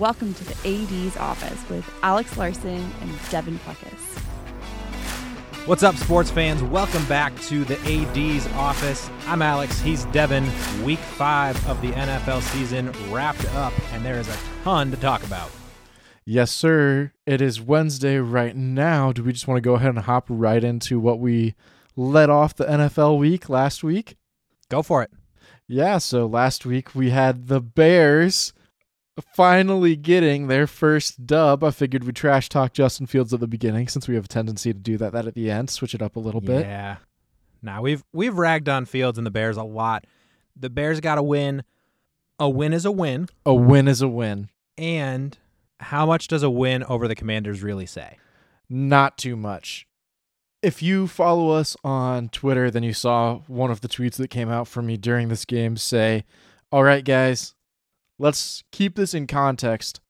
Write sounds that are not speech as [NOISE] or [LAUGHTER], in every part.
welcome to the AD's office with Alex Larson and Devon Pluckus. What's up, sports fans? Welcome back to the AD's office. I'm Alex. He's Devon. Week five of the NFL season wrapped up, and there is a ton to talk about. Yes, sir. It is Wednesday right now. Do we just want to go ahead and hop right into what we led off the NFL week last week? Go for it. Yeah, so last week we had the Bears finally getting their first dub. I figured we'd trash talk Justin Fields at the beginning since we have a tendency to do that that at the end, switch it up a little bit. Yeah. Now we've we've ragged on Fields and the Bears a lot. The Bears got to win. A win is a win. A win is a win. And how much does a win over the Commanders really say? Not too much. If you follow us on Twitter, then you saw one of the tweets that came out from me during this game say, All right, guys, let's keep this in context.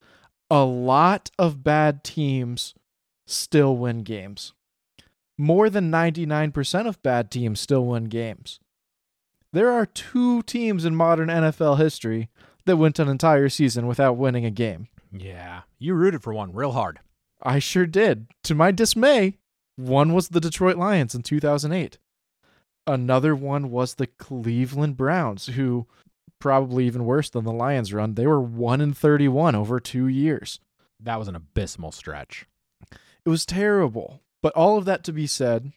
A lot of bad teams still win games. More than 99% of bad teams still win games. There are two teams in modern NFL history that went an entire season without winning a game. Yeah. You rooted for one real hard. I sure did. To my dismay, one was the Detroit Lions in 2008. Another one was the Cleveland Browns, who probably even worse than the Lions run. They were 1 in 31 over 2 years. That was an abysmal stretch. It was terrible. But all of that to be said,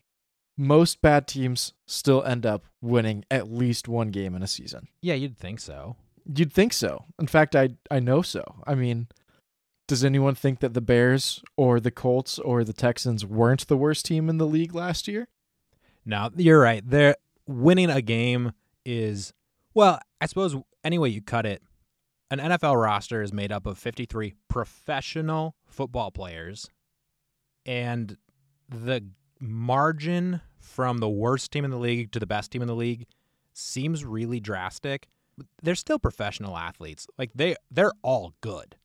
most bad teams still end up winning at least one game in a season. Yeah, you'd think so. You'd think so. In fact, I I know so. I mean, does anyone think that the Bears or the Colts or the Texans weren't the worst team in the league last year? No, you're right. They're winning a game is well, I suppose any way you cut it, an NFL roster is made up of 53 professional football players, and the margin from the worst team in the league to the best team in the league seems really drastic. They're still professional athletes. Like they they're all good.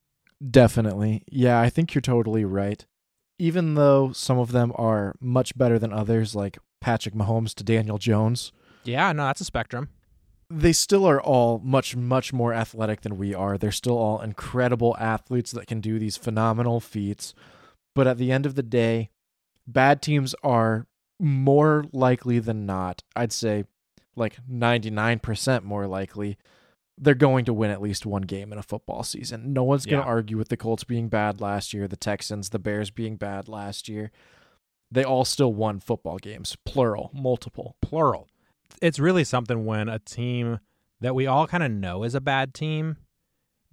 Definitely. Yeah, I think you're totally right. Even though some of them are much better than others, like Patrick Mahomes to Daniel Jones. Yeah, no, that's a spectrum they still are all much much more athletic than we are. They're still all incredible athletes that can do these phenomenal feats. But at the end of the day, bad teams are more likely than not, I'd say like 99% more likely they're going to win at least one game in a football season. No one's going to argue with the Colts being bad last year, the Texans, the Bears being bad last year. They all still won football games, plural, multiple. Plural it's really something when a team that we all kind of know is a bad team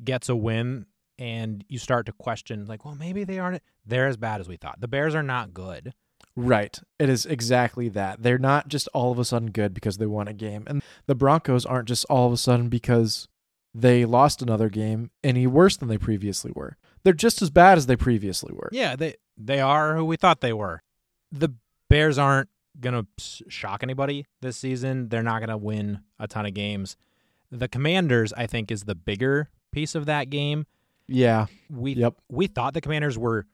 gets a win and you start to question like well maybe they aren't they're as bad as we thought. The bears are not good. Right. It is exactly that. They're not just all of a sudden good because they won a game and the broncos aren't just all of a sudden because they lost another game any worse than they previously were. They're just as bad as they previously were. Yeah they they are who we thought they were. The bears aren't going to shock anybody this season. They're not going to win a ton of games. The Commanders, I think, is the bigger piece of that game. Yeah. We yep. we thought the Commanders were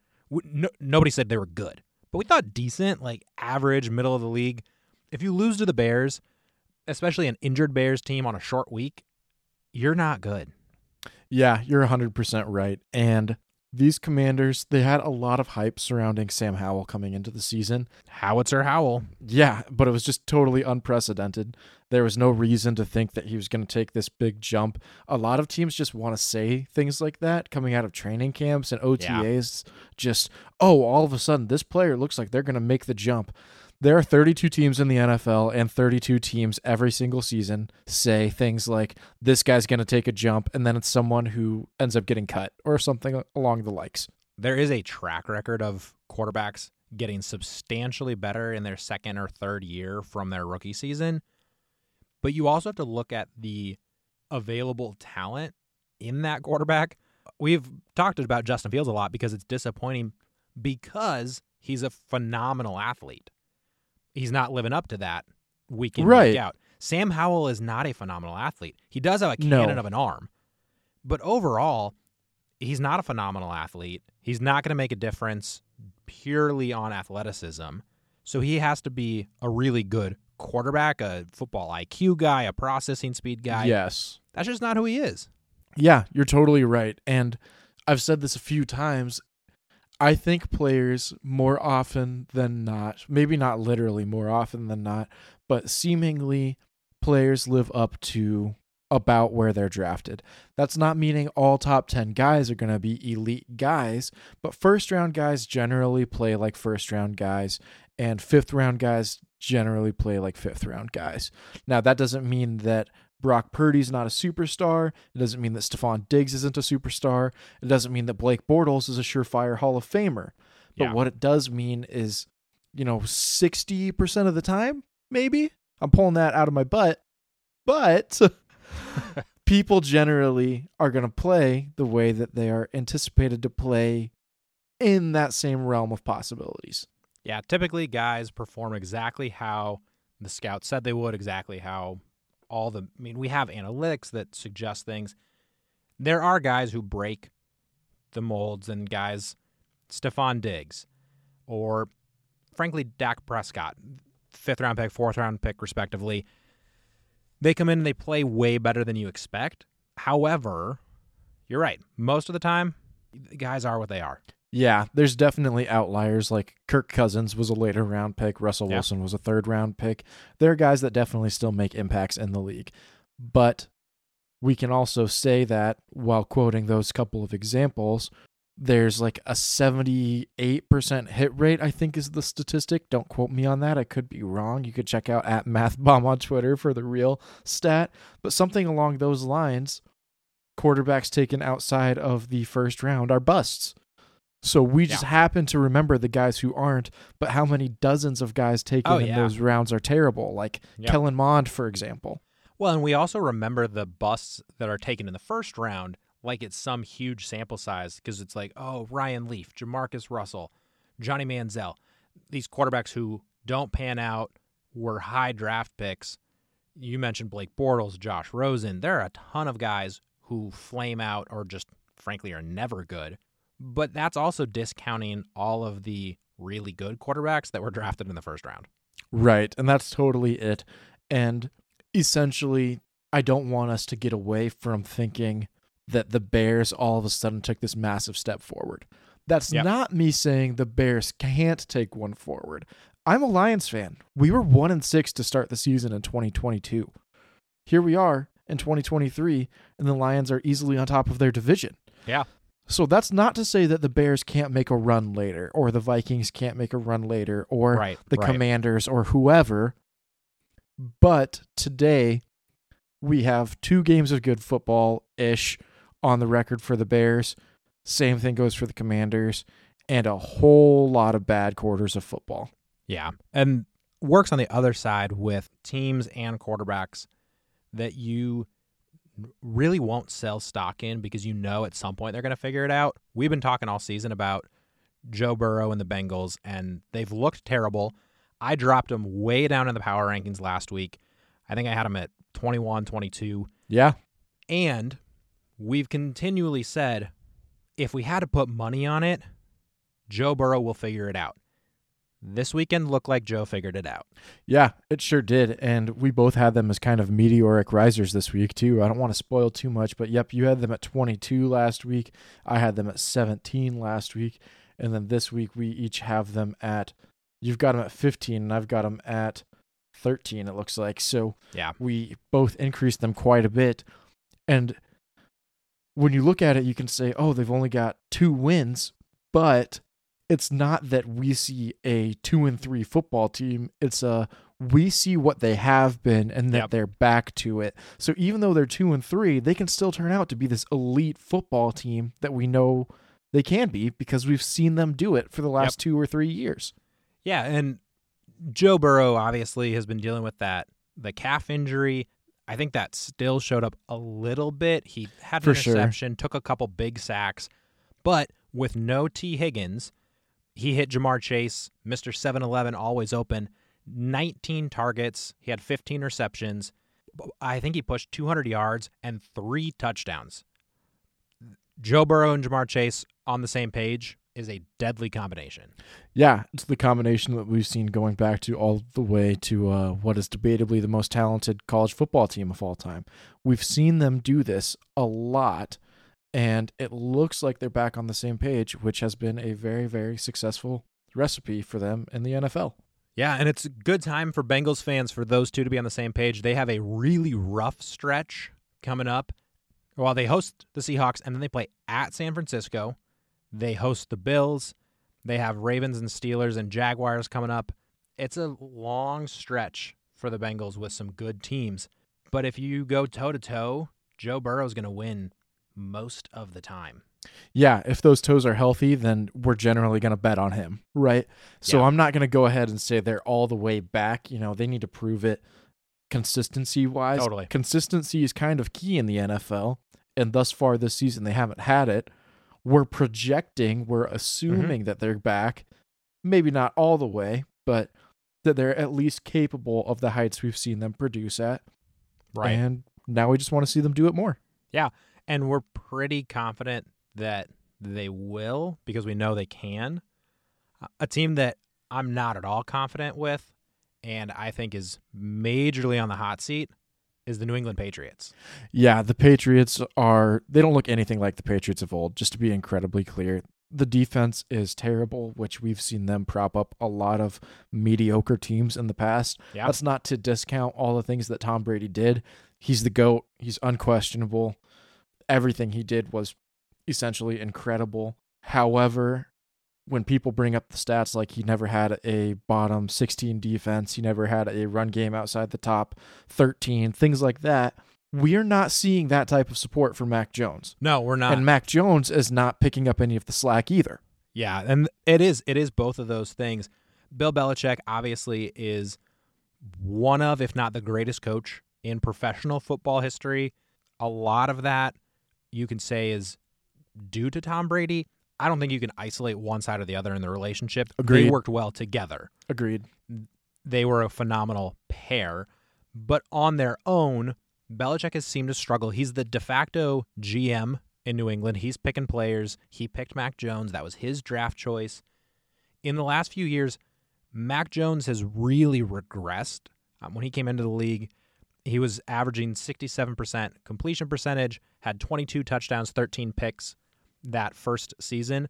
no, nobody said they were good, but we thought decent, like average, middle of the league. If you lose to the Bears, especially an injured Bears team on a short week, you're not good. Yeah, you're 100% right. And these commanders, they had a lot of hype surrounding Sam Howell coming into the season. Howitzer Howell. Yeah, but it was just totally unprecedented. There was no reason to think that he was going to take this big jump. A lot of teams just want to say things like that coming out of training camps and OTAs. Yeah. Just, oh, all of a sudden, this player looks like they're going to make the jump. There are 32 teams in the NFL, and 32 teams every single season say things like, this guy's going to take a jump, and then it's someone who ends up getting cut or something along the likes. There is a track record of quarterbacks getting substantially better in their second or third year from their rookie season. But you also have to look at the available talent in that quarterback. We've talked about Justin Fields a lot because it's disappointing because he's a phenomenal athlete he's not living up to that week in right. week out. Sam Howell is not a phenomenal athlete. He does have a cannon no. of an arm, but overall, he's not a phenomenal athlete. He's not going to make a difference purely on athleticism. So he has to be a really good quarterback, a football IQ guy, a processing speed guy. Yes. That's just not who he is. Yeah, you're totally right. And I've said this a few times. I think players more often than not, maybe not literally more often than not, but seemingly players live up to about where they're drafted. That's not meaning all top 10 guys are going to be elite guys, but first round guys generally play like first round guys, and fifth round guys generally play like fifth round guys. Now, that doesn't mean that Brock Purdy's not a superstar. It doesn't mean that Stefon Diggs isn't a superstar. It doesn't mean that Blake Bortles is a surefire Hall of Famer. But Yeah. what it does mean is, you know, 60% of the time, maybe. I'm pulling that out of my butt. But [LAUGHS] people generally are going to play the way that they are anticipated to play in that same realm of possibilities. Yeah, typically guys perform exactly how the scouts said they would, exactly how all the I mean, we have analytics that suggest things. There are guys who break the molds and guys Stefon Diggs or frankly Dak Prescott, fifth round pick, fourth round pick respectively. They come in and they play way better than you expect. However, you're right. Most of the time, the guys are what they are. Yeah, there's definitely outliers. Like Kirk Cousins was a later round pick, Russell Yeah. Wilson was a third round pick. There are guys that definitely still make impacts in the league. But we can also say that while quoting those couple of examples, there's like a 78% hit rate, I think is the statistic. Don't quote me on that. I could be wrong. You could check out at MathBomb on Twitter for the real stat. But something along those lines, quarterbacks taken outside of the first round are busts. So we just Yeah. happen to remember the guys who aren't, but how many dozens of guys taken Oh, in those rounds are terrible, like Yeah. Kellen Mond, for example. Well, and we also remember the busts that are taken in the first round like it's some huge sample size because it's like, oh, Ryan Leaf, JaMarcus Russell, Johnny Manziel, these quarterbacks who don't pan out were high draft picks. You mentioned Blake Bortles, Josh Rosen. There are a ton of guys who flame out or just frankly are never good. But that's also discounting all of the really good quarterbacks that were drafted in the first round. Right. And that's totally it. And essentially, I don't want us to get away from thinking that the Bears all of a sudden took this massive step forward. That's Yep. not me saying the Bears can't take one forward. I'm a Lions fan. We were 1 and 6 to start the season in 2022. Here we are in 2023 and the Lions are easily on top of their division. Yeah. So that's not to say that the Bears can't make a run later or the Vikings can't make a run later or Right. the right. commanders or whoever. But today we have two games of good football ish on the record for the Bears. Same thing goes for the commanders and a whole lot of bad quarters of football. Yeah. And works on the other side with teams and quarterbacks that you really won't sell stock in because you know at some point they're going to figure it out. We've been talking all season about Joe Burrow and the Bengals, and they've looked terrible. I dropped them way down in the power rankings last week. I think I had them at 21, 22. Yeah. And we've continually said if we had to put money on it, Joe Burrow will figure it out. This weekend looked like Joe figured it out. Yeah, it sure did. And we both had them as kind of meteoric risers this week, too. I don't want to spoil too much, but yep, you had them at 22 last week. I had them at 17 last week. And then this week, we each have them at, you've got them at 15, and I've got them at 13, it looks like. So Yeah. we both increased them quite a bit. And when you look at it, you can say, oh, they've only got two wins, but it's not that we see a two and three football team. It's a we see what they have been and that Yep. they're back to it. So even though they're two and three, they can still turn out to be this elite football team that we know they can be because we've seen them do it for the last two or three years. Yeah, and Joe Burrow obviously has been dealing with that the calf injury. I think that still showed up a little bit. He had an For sure. interception, took a couple big sacks, but with no Tee Higgins, he hit Ja'Marr Chase, Mr. 7-Eleven always open, 19 targets, he had 15 receptions. I think he pushed 200 yards and 3 touchdowns. Joe Burrow and Ja'Marr Chase on the same page is a deadly combination. Yeah, it's the combination that we've seen going back to all the way to uh, what is debatably the most talented college football team of all time. We've seen them do this a lot, and it looks like they're back on the same page, which has been a very, very successful recipe for them in the NFL. Yeah, and it's a good time for Bengals fans for those two to be on the same page. They have a really rough stretch coming up. While they host the Seahawks and then they play at San Francisco, they host the Bills. They have Ravens and Steelers and Jaguars coming up. It's a long stretch for the Bengals with some good teams. But if you go toe to toe, Joe Burrow's going to win most of the time. Yeah, if those toes are healthy, then we're generally going to bet on him, right? So Yeah. I'm not going to go ahead and say they're all the way back. You know, they need to prove it consistency wise. Totally. Consistency is kind of key in the NFL, and thus far this season they haven't had it. We're projecting, we're mm-hmm. assuming that they're back, maybe not all the way, but that they're at least capable of the heights we've seen them produce at. Right. And now we just want to see them do it more. And we're pretty confident that they will because we know they can. A team that I'm not at all confident with and I think is majorly on the hot seat is the New England Patriots. Yeah, the Patriots are they don't look anything like the Patriots of old, just to be incredibly clear. The defense is terrible, which we've seen them prop up a lot of mediocre teams in the past. Yeah. That's not to discount all the things that Tom Brady did. He's the GOAT. He's unquestionable. Everything he did was essentially incredible. However, when people bring up the stats like he never had a bottom 16 defense, he never had a run game outside the top 13, things like that, we're not seeing that type of support for Mac Jones. No, we're not. and Mac Jones is not picking up any of the slack either. Yeah, and it is it is both of those things. Bill Belichick obviously is one of, if not the greatest coach in professional football history. A lot of that you can say is due to Tom Brady. I don't think you can isolate one side or the other in the relationship. Agreed. They worked well together. Agreed. They were a phenomenal pair. But on their own, Belichick has seemed to struggle. He's the de facto GM in New England. He's picking players. He picked Mac Jones. That was his draft choice. In the last few years, Mac Jones has really regressed. Um, when he came into the league, he was averaging 67% completion percentage, had 22 touchdowns, 13 picks that first season.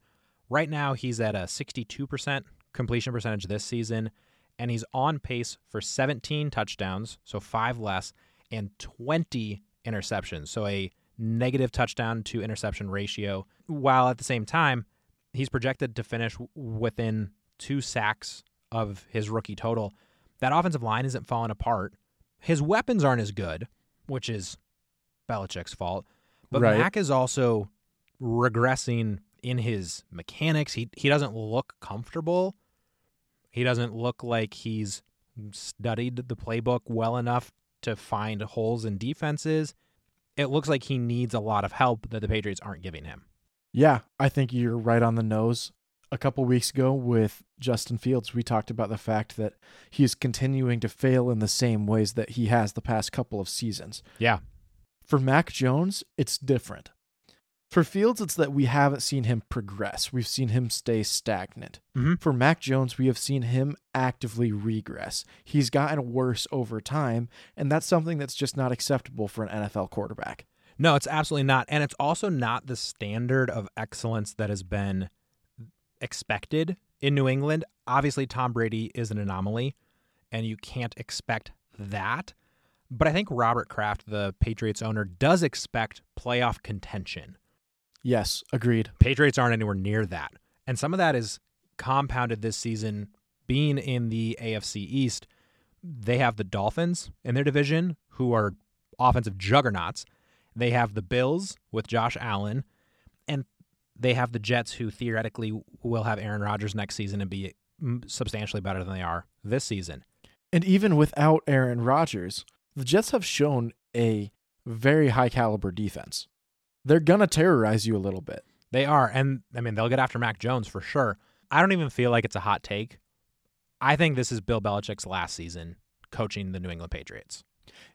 Right now, he's at a 62% completion percentage this season, and he's on pace for 17 touchdowns, so five less, and 20 interceptions, so a negative touchdown to interception ratio, while at the same time, he's projected to finish within two sacks of his rookie total. That offensive line isn't falling apart. His weapons aren't as good, which is Belichick's fault. But Right. Mac is also regressing in his mechanics. He he doesn't look comfortable. He doesn't look like he's studied the playbook well enough to find holes in defenses. It looks like he needs a lot of help that the Patriots aren't giving him. Yeah, I think you're right on the nose. A couple weeks ago with Justin Fields, we talked about the fact that he is continuing to fail in the same ways that he has the past couple of seasons. Yeah. For Mac Jones, it's different. For Fields, it's that we haven't seen him progress. We've seen him stay stagnant. Mhm. For Mac Jones, we have seen him actively regress. He's gotten worse over time, and that's something that's just not acceptable for an NFL quarterback. No, it's absolutely not. And it's also not the standard of excellence that has been expected in New England. Obviously, Tom Brady is an anomaly, and you can't expect that. But I think Robert Kraft, the Patriots owner, does expect playoff contention. Yes, agreed. Patriots aren't anywhere near that. And some of that is compounded this season being in the AFC East. They have the Dolphins in their division, who are offensive juggernauts. They have the Bills with Josh Allen, and they have the Jets, who theoretically will have Aaron Rodgers next season and be substantially better than they are this season. And even without Aaron Rodgers, the Jets have shown a very high caliber defense. They're going to terrorize you a little bit. They are, and I mean they'll get after Mac Jones for sure. I don't even feel like it's a hot take. I think this is Bill Belichick's last season coaching the New England Patriots.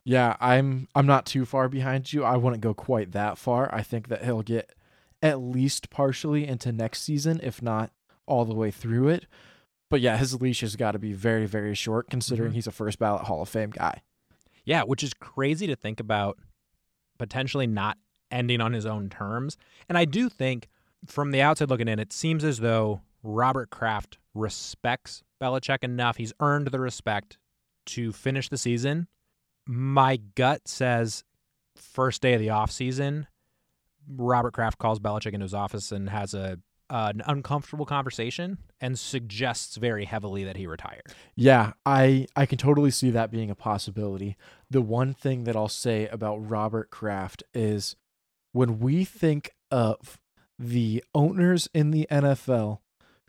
Yeah, I'm I'm not too far behind you. I wouldn't go quite that far. I think that he'll get at least partially into next season, if not all the way through it. But yeah, his leash has got to be very, very short considering Mhm. he's a first ballot Hall of Fame guy. Yeah, which is crazy to think about potentially not ending on his own terms. And I do think from the outside looking in, it seems as though Robert Kraft respects Belichick enough. He's earned the respect to finish the season. My gut says first day of the offseason, Robert Kraft calls Belichick into his office and has a uh, an uncomfortable conversation and suggests very heavily that he retire. Yeah, I I can totally see that being a possibility. The one thing that I'll say about Robert Kraft is when we think of the owners in the NFL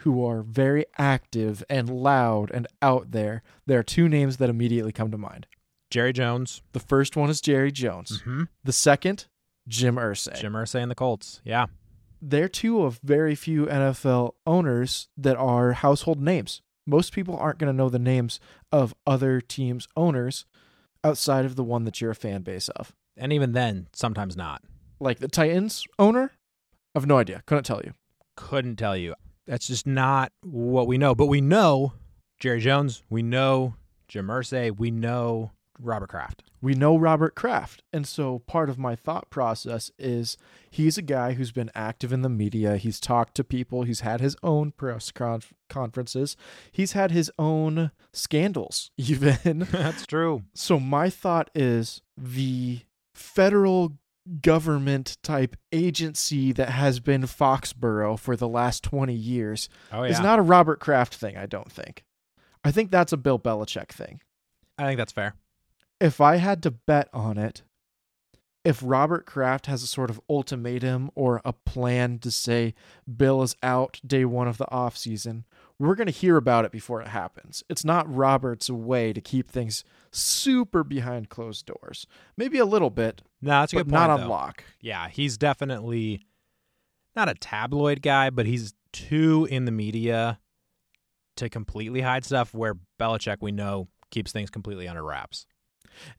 who are very active and loud and out there, there are two names that immediately come to mind. Jerry Jones. The first one is Jerry Jones. Mm-hmm. The second, Jim Irsay. Jim Irsay and the Colts. Yeah. They're two of very few NFL owners that are household names. Most people aren't going to know the names of other teams' owners outside of the one that you're a fan base of. And even then, sometimes not. Like the Titans owner, I have no idea. Couldn't tell you. Couldn't tell you. That's just not what we know. But we know Jerry Jones. We know Jim Irsay. We know Robert Kraft. We know Robert Kraft. And so part of my thought process is he's a guy who's been active in the media. He's talked to people. He's had his own press conf- conferences. He's had his own scandals, [LAUGHS] even. [LAUGHS] That's true. So my thought is the federal government type agency that has been Foxborough for the last 20 years Oh, is not a Robert Kraft thing, I don't think. I think that's a Bill Belichick thing. I think that's fair. If I had to bet on it, if Robert Kraft has a sort of ultimatum or a plan to say Bill is out day one of the offseason, we're going to hear about it before it happens. It's not Robert's way to keep things super behind closed doors. Maybe a little bit, No, that's a but good point. not on though. lock. Yeah, he's definitely not a tabloid guy, but he's too in the media to completely hide stuff where Belichick, we know, keeps things completely under wraps.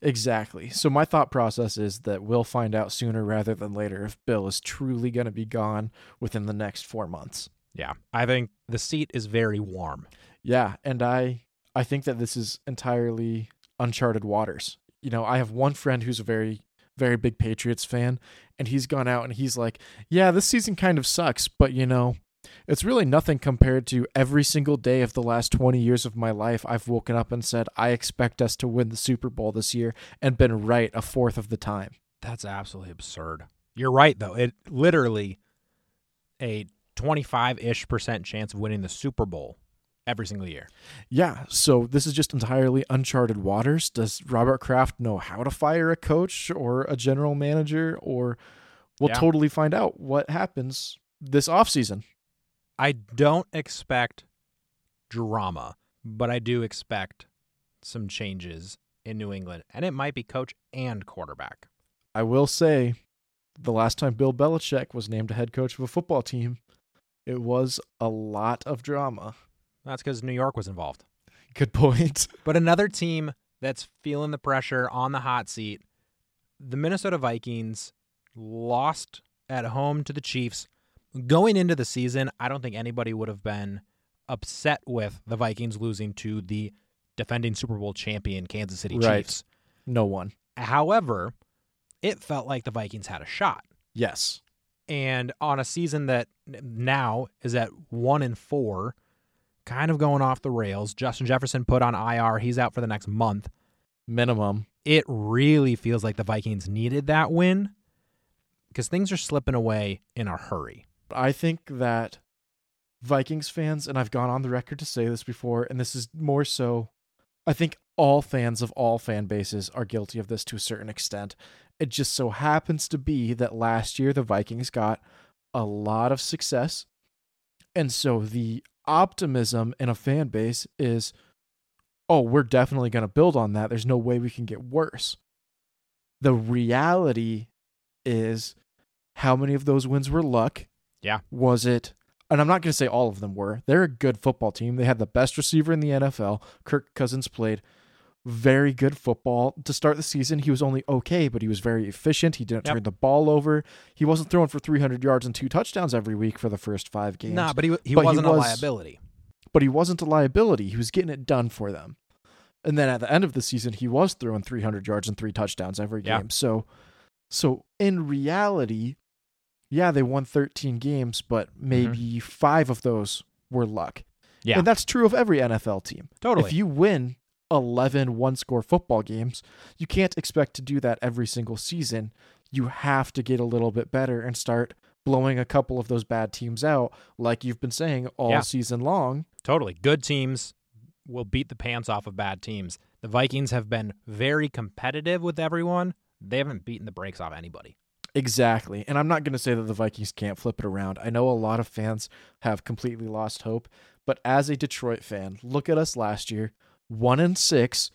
Exactly. So my thought process is that we'll find out sooner rather than later if Bill is truly going to be gone within the next 4 months. Yeah, I think the seat is very warm. Yeah, and I I think that this is entirely uncharted waters. You know, I have one friend who's a very very big Patriots fan and he's gone out and he's like, "Yeah, this season kind of sucks, but you know, it's really nothing compared to every single day of the last 20 years of my life. I've woken up and said, I expect us to win the Super Bowl this year and been right a fourth of the time. That's absolutely absurd. You're right, though. It literally a 25 ish percent chance of winning the Super Bowl every single year. Yeah, so this is just entirely uncharted waters. Does Robert Kraft know how to fire a coach or a general manager or we'll Yeah. totally find out what happens this offseason. I don't expect drama, but I do expect some changes in New England, and it might be coach and quarterback. I will say the last time Bill Belichick was named a head coach of a football team, it was a lot of drama. That's because New York was involved. Good point. [LAUGHS] But another team that's feeling the pressure on the hot seat, the Minnesota Vikings lost at home to the Chiefs. Going into the season, I don't think anybody would have been upset with the Vikings losing to the defending Super Bowl champion Kansas City Right. Chiefs. No one. However, it felt like the Vikings had a shot. Yes. And on a season that now is at one and four, kind of going off the rails. Justin Jefferson put on IR. He's out for the next month. Minimum. It really feels like the Vikings needed that win because things are slipping away in a hurry. I think that Vikings fans, and I've gone on the record to say this before, and this is more so, I think all fans of all fan bases are guilty of this to a certain extent. It just so happens to be that last year the Vikings got a lot of success. And so the optimism in a fan base is, oh, we're definitely going to build on that. There's no way we can get worse. The reality is how many of those wins were luck? Yeah. Was it and I'm not going to say all of them were. They're a good football team. They had the best receiver in the NFL. Kirk Cousins played very good football to start the season. He was only okay, but he was very efficient. He didn't Yep. turn the ball over. He wasn't throwing for 300 yards and two touchdowns every week for the first five games. Nah, but he, he But he wasn't a was- liability. but he wasn't a liability. He was getting it done for them. And then at the end of the season, he was throwing 300 yards and three touchdowns every game. So So in reality, yeah, they won 13 games, but mm-hmm. maybe five of those were luck. Yeah. And that's true of every NFL team. Totally. If you win 11 one score football games, you can't expect to do that every single season. You have to get a little bit better and start blowing a couple of those bad teams out, like you've been saying all Yeah. season long. Totally. Good teams will beat the pants off of bad teams. The Vikings have been very competitive with everyone. They haven't beaten the brakes off anybody. Exactly. And I'm not going to say that the Vikings can't flip it around. I know a lot of fans have completely lost hope, but as a Detroit fan, look at us last year, 1 and 6.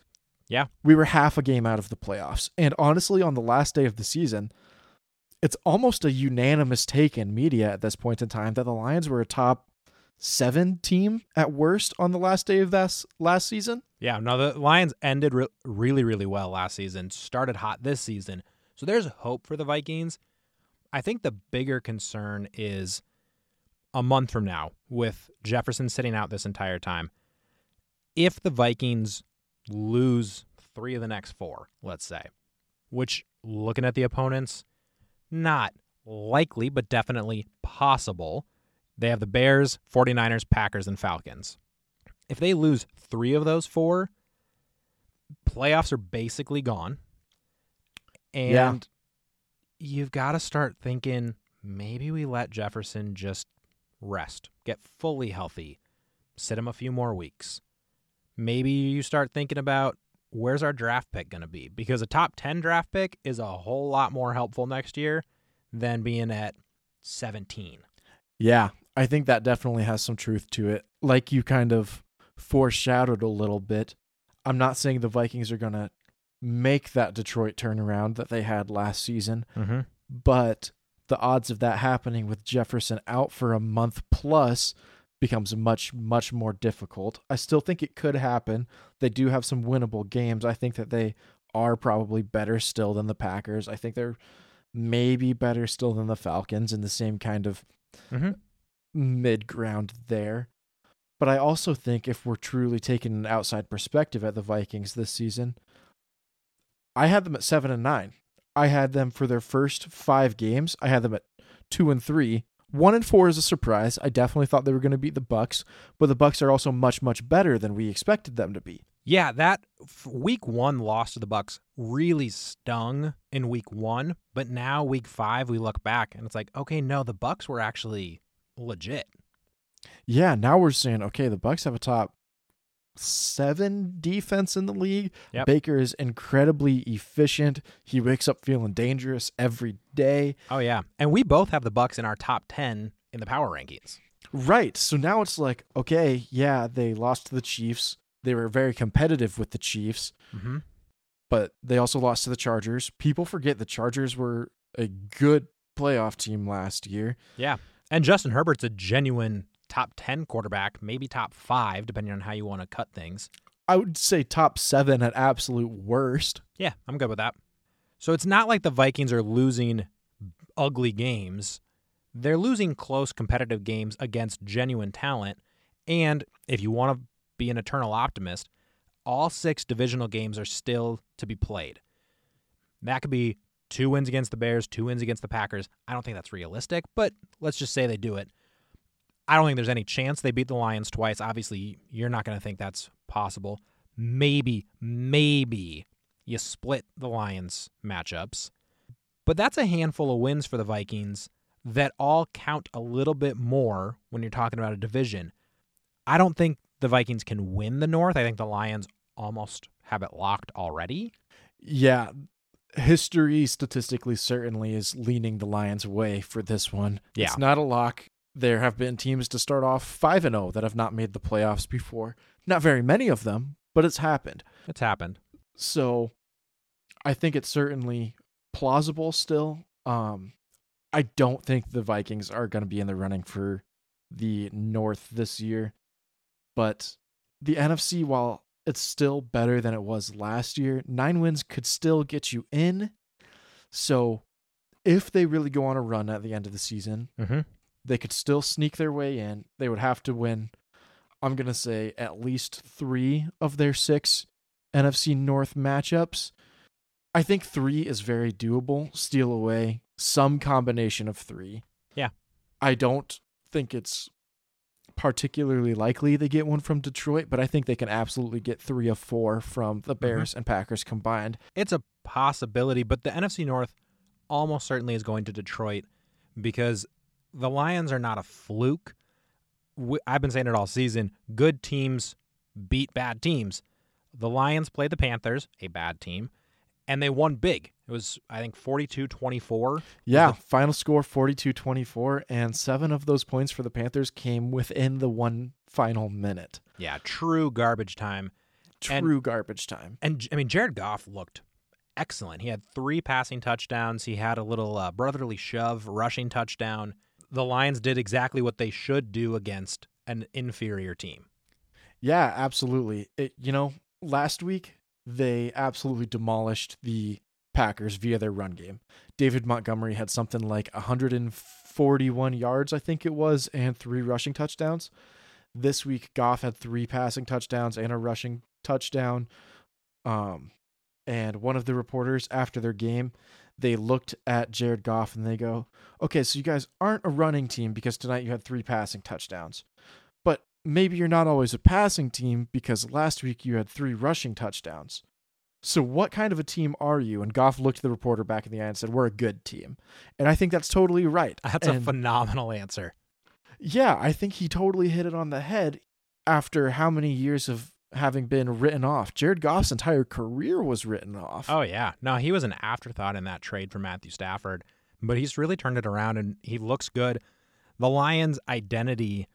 Yeah. We were half a game out of the playoffs. And honestly, on the last day of the season, it's almost a unanimous take in media at this point in time that the Lions were a top 7 team at worst on the last day of this last season. Yeah, no, the Lions ended re- really, really well last season, started hot this season. So there's hope for the Vikings. I think the bigger concern is a month from now, with Jefferson sitting out this entire time. If the Vikings lose three of the next four, let's say, which looking at the opponents, not likely, but definitely possible. They have the Bears, 49ers, Packers, and Falcons. If they lose three of those four, playoffs are basically gone. And Yeah. you've got to start thinking maybe we let Jefferson just rest, get fully healthy, sit him a few more weeks. Maybe you start thinking about where's our draft pick going to be? Because a top 10 draft pick is a whole lot more helpful next year than being at 17. Yeah, I think that definitely has some truth to it. Like you kind of foreshadowed a little bit. I'm not saying the Vikings are going to make that Detroit turnaround that they had last season, Mm-hmm. but the odds of that happening with Jefferson out for a month plus becomes much much more difficult. I still think it could happen. They do have some winnable games. I think that they are probably better still than the Packers. I think they're maybe better still than the Falcons in the same kind of Mm-hmm. mid ground there. But I also think if we're truly taking an outside perspective at the Vikings this season, I had them at seven and nine. I had them for their first five games. I had them at two and three. One and four is a surprise. I definitely thought they were going to beat the Bucks, but the Bucks are also much much better than we expected them to be. Yeah, that week one loss to the Bucks really stung in week one, but now week five we look back and it's like, okay, no, the Bucks were actually legit. Yeah, now we're saying okay, the Bucks have a top seven defense in the league. Yep. Baker is incredibly efficient. He wakes up feeling dangerous every day. Oh yeah, and we both have the Bucks in our top ten in the power rankings. Right. So now it's like, okay, yeah, they lost to the Chiefs. They were very competitive with the Chiefs, Mm-hmm. but they also lost to the Chargers. People forget the Chargers were a good playoff team last year. Yeah, and Justin Herbert's a genuine top ten quarterback, maybe top five, depending on how you want to cut things. I would say top seven at absolute worst. Yeah, I'm good with that. So it's not like the Vikings are losing ugly games. They're losing close competitive games against genuine talent. And if you want to be an eternal optimist, all six divisional games are still to be played. That could be two wins against the Bears, two wins against the Packers. I don't think that's realistic, but let's just say they do it. I don't think there's any chance they beat the Lions twice. Obviously, you're not going to think that's possible. Maybe, maybe you split the Lions matchups. But that's a handful of wins for the Vikings that all count a little bit more when you're talking about a division. I don't think the Vikings can win the North. I think the Lions almost have it locked already. Yeah. History statistically certainly is leaning the Lions way for this one. Yeah. It's not a lock. There have been teams to start off 5 and 0 that have not made the playoffs before. Not very many of them, but it's happened. It's happened. So I think it's certainly plausible still. Um I don't think the Vikings are going to be in the running for the North this year. But the NFC while it's still better than it was last year, 9 wins could still get you in. So if they really go on a run at the end of the season, Mm-hmm. They could still sneak their way in. They would have to win, I'm going to say, at least three of their six NFC North matchups. I think three is very doable. Steal away some combination of three. Yeah. I don't think it's particularly likely they get one from Detroit, but I think they can absolutely get three of four from the mm-hmm. Bears and Packers combined. It's a possibility, but the NFC North almost certainly is going to Detroit because the Lions are not a fluke. I've been saying it all season. Good teams beat bad teams. The Lions played the Panthers, a bad team, and they won big. It was, I think, 42 24. Yeah, final score 42-24 and 7 of those points for the Panthers came within the one final minute. Yeah, true garbage time. And- True garbage time. And I mean, Jared Goff looked excellent. He had three passing touchdowns. He had a little uh, brotherly shove rushing touchdown. The Lions did exactly what they should do against an inferior team. Yeah, absolutely. It, you know, last week they absolutely demolished the Packers via their run game. David Montgomery had something like 141 yards, I think it was, and three rushing touchdowns. This week, Goff had three passing touchdowns and a rushing touchdown. Um, and one of the reporters after their game, they looked at Jared Goff and they go, "Okay, so you guys aren't a running team because tonight you had three passing touchdowns, but maybe you're not always a passing team because last week you had three rushing touchdowns. So what kind of a team are you?" And Goff looked the reporter back in the eye and said, "We're a good team," and I think that's totally right. [LAUGHS] That's a phenomenal answer. yeah, I think he totally hit it on the head after how many years of having been written off. Jared Goff's entire career was written off. Oh yeah, no, he was an afterthought in that trade for Matthew Stafford, but he's really turned it around and he looks good. The Lions' identity,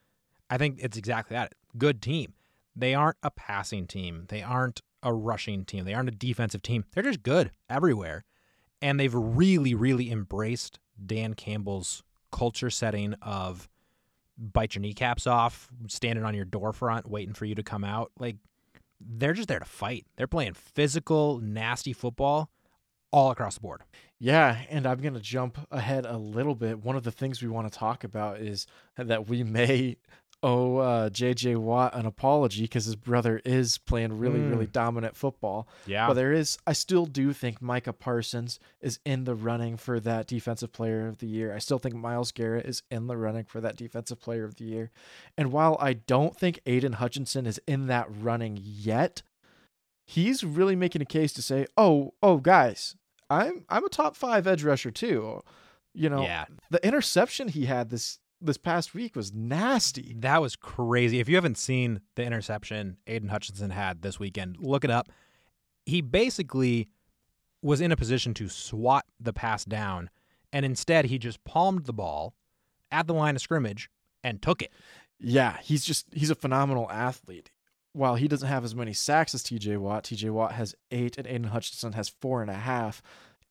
I think it's exactly that. Good team. They aren't a passing team. They aren't a rushing team. They aren't a defensive team. They're just good everywhere. And they've really, really embraced Dan Campbell's culture setting of bite your kneecaps off, standing on your door front, waiting for you to come out. Like they're just there to fight. They're playing physical, nasty football all across the board. Yeah, and I'm going to jump ahead a little bit. One of the things we want to talk about is that we may owe uh, JJ Watt an apology because his brother is playing really, really dominant football. Yeah. But there is, I still do think Micah Parsons is in the running for that Defensive Player of the Year. I still think Myles Garrett is in the running for that Defensive Player of the Year. And while I don't think Aidan Hutchinson is in that running yet, he's really making a case to say, "Oh, oh, guys, I'm I'm a top five edge rusher too." You know, yeah. the interception he had this this past week was nasty. That was crazy. If you haven't seen the interception Aidan Hutchinson had this weekend, look it up. He basically was in a position to swat the pass down, and instead he just palmed the ball at the line of scrimmage and took it. Yeah, he's just he's a phenomenal athlete. While he doesn't have as many sacks as TJ Watt, TJ Watt has eight and Aidan Hutchinson has four and a half.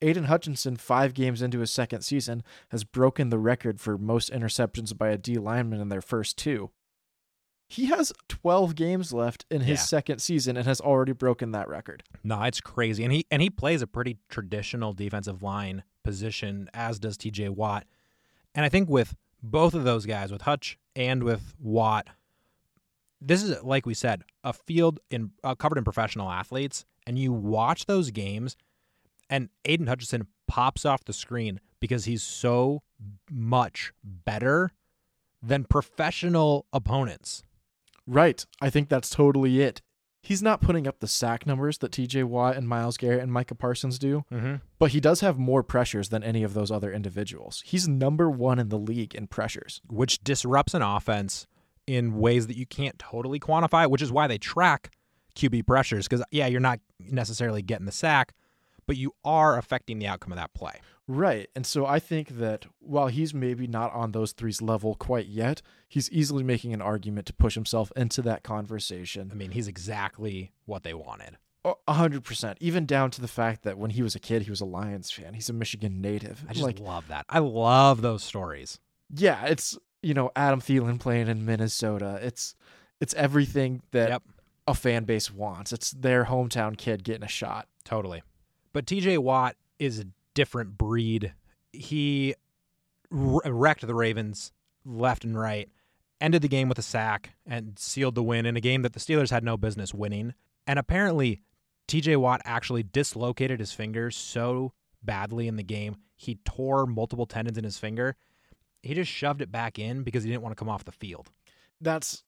Aidan Hutchinson, five games into his second season, has broken the record for most interceptions by a D lineman in their first two. He has 12 games left in his Yeah. second season and has already broken that record. No, it's crazy. And he and he plays a pretty traditional defensive line position, as does TJ Watt. And I think with both of those guys, with Hutch and with Watt, this is like we said, a field in uh, covered in professional athletes, and you watch those games, and Aidan Hutchinson pops off the screen because he's so much better than professional opponents. Right. I think that's totally it. He's not putting up the sack numbers that TJ Watt and Myles Garrett and Micah Parsons do, Mm-hmm. but he does have more pressures than any of those other individuals. He's number one in the league in pressures. which disrupts an offense in ways that you can't totally quantify, which is why they track QB pressures. Because, yeah, you're not necessarily getting the sack, but you are affecting the outcome of that play. Right. And so I think that while he's maybe not on those threes level quite yet, he's easily making an argument to push himself into that conversation. I mean, he's exactly what they wanted. A a hundred percent. Even down to the fact that when he was a kid, he was a Lions fan. He's a Michigan native. I just like, love that. I love those stories. yeah, it's you know Adam Thielen playing in Minnesota. It's it's everything that Yep. a fan base wants. It's their hometown kid getting a shot. Totally. But TJ Watt is a different breed. He wrecked the Ravens left and right, ended the game with a sack, and sealed the win in a game that the Steelers had no business winning. And apparently, TJ Watt actually dislocated his finger so badly in the game. He tore multiple tendons in his finger. He just shoved it back in because he didn't want to come off the field. That's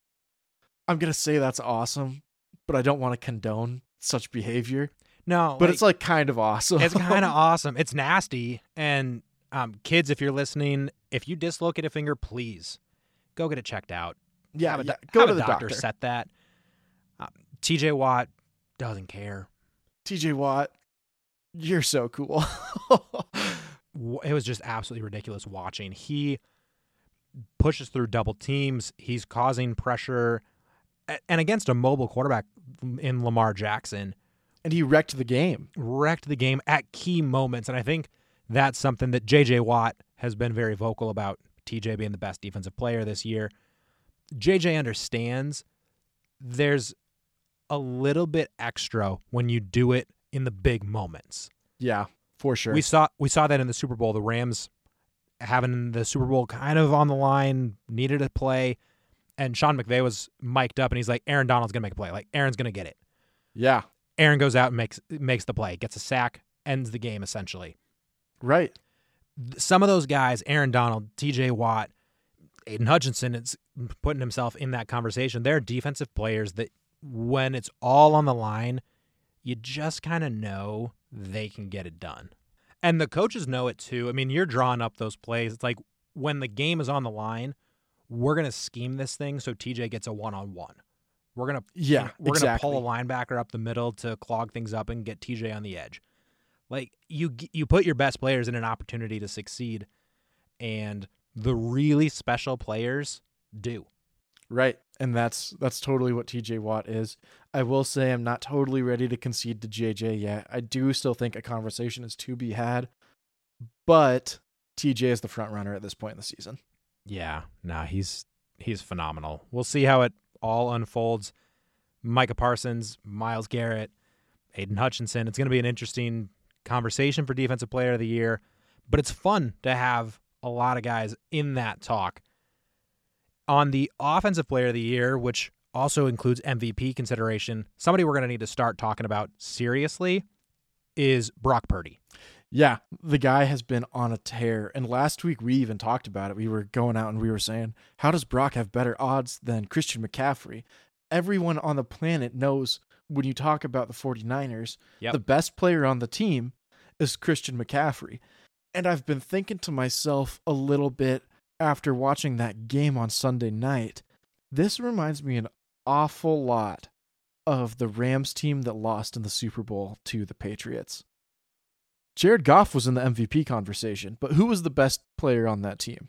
I'm gonna say that's awesome, but I don't want to condone such behavior. No, But it's like kind of awesome. it's kind of [LAUGHS] awesome. It's nasty. And um, kids, if you're listening, if you dislocate a finger, please go get it checked out. yeah. have a, yeah, do- Go have to a the doctor, doctor. set that. Um, TJ Watt doesn't care. TJ Watt, you're so cool. [LAUGHS] it was just absolutely ridiculous watching. He pushes through double teams. He's causing pressure, and against a mobile quarterback in Lamar Jackson, and he wrecked the game. wrecked the game at key moments. And I think that's something that J.J. Watt has been very vocal about. TJ being the best defensive player this year. JJ understands there's a little bit extra when you do it in the big moments. Yeah, for sure. We saw we saw that in the Super Bowl. The Rams having the Super Bowl kind of on the line, needed a play, and Sean McVay was mic'd up, and he's like, "Aaron Donald's gonna make a play. Like Aaron's gonna get it." yeah, Aaron goes out and makes makes the play, gets a sack, ends the game essentially. right. Some of those guys, Aaron Donald, T.J. Watt, Aidan Hutchinson, it's putting himself in that conversation. They're defensive players that, when it's all on the line, you just kind of know they can get it done. And the coaches know it too. I mean, you're drawing up those plays. It's like when the game is on the line, we're going to scheme this thing so TJ gets a one on one. We're going to Yeah, we're exactly. to pull a linebacker up the middle to clog things up and get TJ on the edge. Like you you put your best players in an opportunity to succeed and the really special players do. Right. And that's that's totally what TJ Watt is. I will say I'm not totally ready to concede to JJ yet. I do still think a conversation is to be had, but TJ is the front runner at this point in the season. Yeah, nah, he's he's phenomenal. We'll see how it all unfolds. Micah Parsons, Myles Garrett, Aidan Hutchinson. It's going to be an interesting conversation for defensive player of the year, but it's fun to have a lot of guys in that talk. On the offensive player of the year, which also includes MVP consideration, somebody we're going to need to start talking about seriously is Brock Purdy. Yeah, the guy has been on a tear. And last week we even talked about it. We were going out and we were saying, how does Brock have better odds than Christian McCaffrey? Everyone on the planet knows when you talk about the 49ers, Yep. the best player on the team is Christian McCaffrey. And I've been thinking to myself a little bit after watching that game on Sunday night. This reminds me an awful lot of the Rams team that lost in the Super Bowl to the Patriots. Jared Goff was in the MVP conversation, but who was the best player on that team?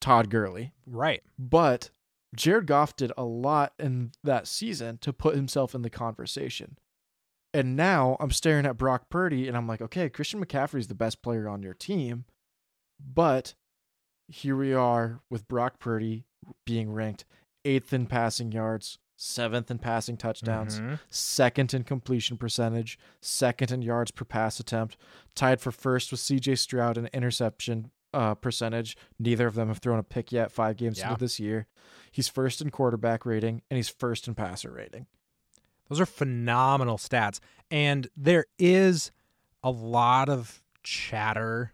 Todd Gurley. Right. But Jared Goff did a lot in that season to put himself in the conversation. And now I'm staring at Brock Purdy and I'm like, okay, Christian McCaffrey's the best player on your team. But here we are with Brock Purdy being ranked eighth in passing yards, seventh in passing touchdowns, Mhm. second in completion percentage, second in yards per pass attempt, tied for first with CJ Stroud in interception uh, percentage. Neither of them have thrown a pick yet, five games Yeah. into this year. He's first in quarterback rating and he's first in passer rating. Those are phenomenal stats. And there is a lot of chatter.